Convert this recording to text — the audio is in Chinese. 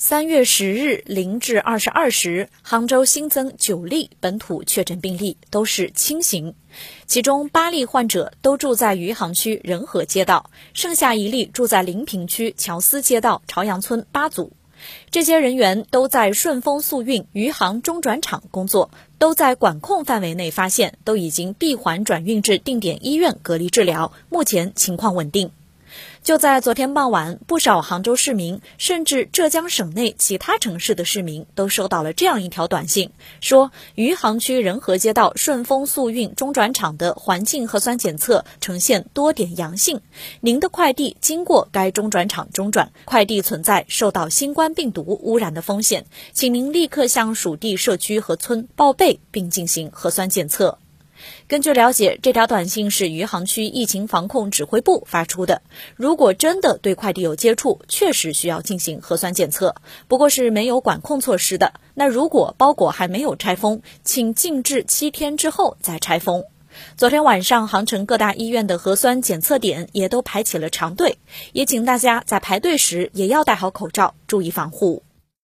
三月十日零至二十二时，杭州新增九例本土确诊病例，都是轻型，其中八例患者都住在余杭区仁和街道，剩下一例住在临平区乔司街道朝阳村八组。这些人员都在顺丰速运余杭中转场工作，都在管控范围内发现，都已经闭环转运至定点医院隔离治疗，目前情况稳定。就在昨天傍晚，不少杭州市民，甚至浙江省内其他城市的市民，都收到了这样一条短信，说余杭区仁和街道顺丰速运中转场的环境核酸检测呈现多点阳性，您的快递经过该中转场中转，快递存在受到新冠病毒污染的风险，请您立刻向属地社区和村报备，并进行核酸检测。根据了解，这条短信是余杭区疫情防控指挥部发出的。如果真的对快递有接触，确实需要进行核酸检测，不过是没有管控措施的。那如果包裹还没有拆封，请静置七天之后再拆封。昨天晚上，杭城各大医院的核酸检测点也都排起了长队，也请大家在排队时也要戴好口罩，注意防护。